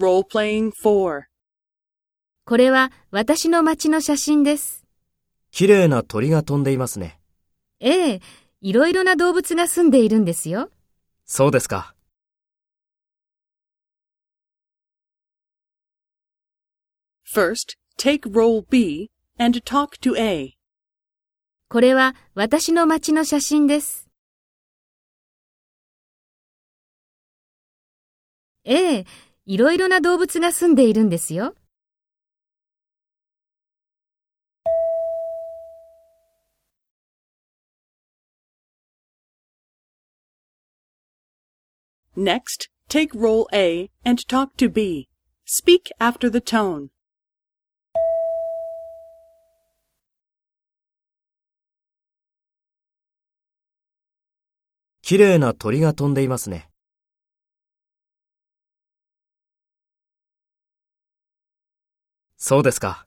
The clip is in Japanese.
Role-playing 4. これは私の街の写真です。綺麗な鳥が飛んでいますね。ええ、いろいろな動物が住んでいるんですよ。そうですか。First, take role B and talk to A. これは私の街の写真です。ええ、いろいろな動物が住んでいるんですよ。Next, take role A and talk to B. Speak after the tone. 綺麗な鳥が飛んでいますね。そうですか。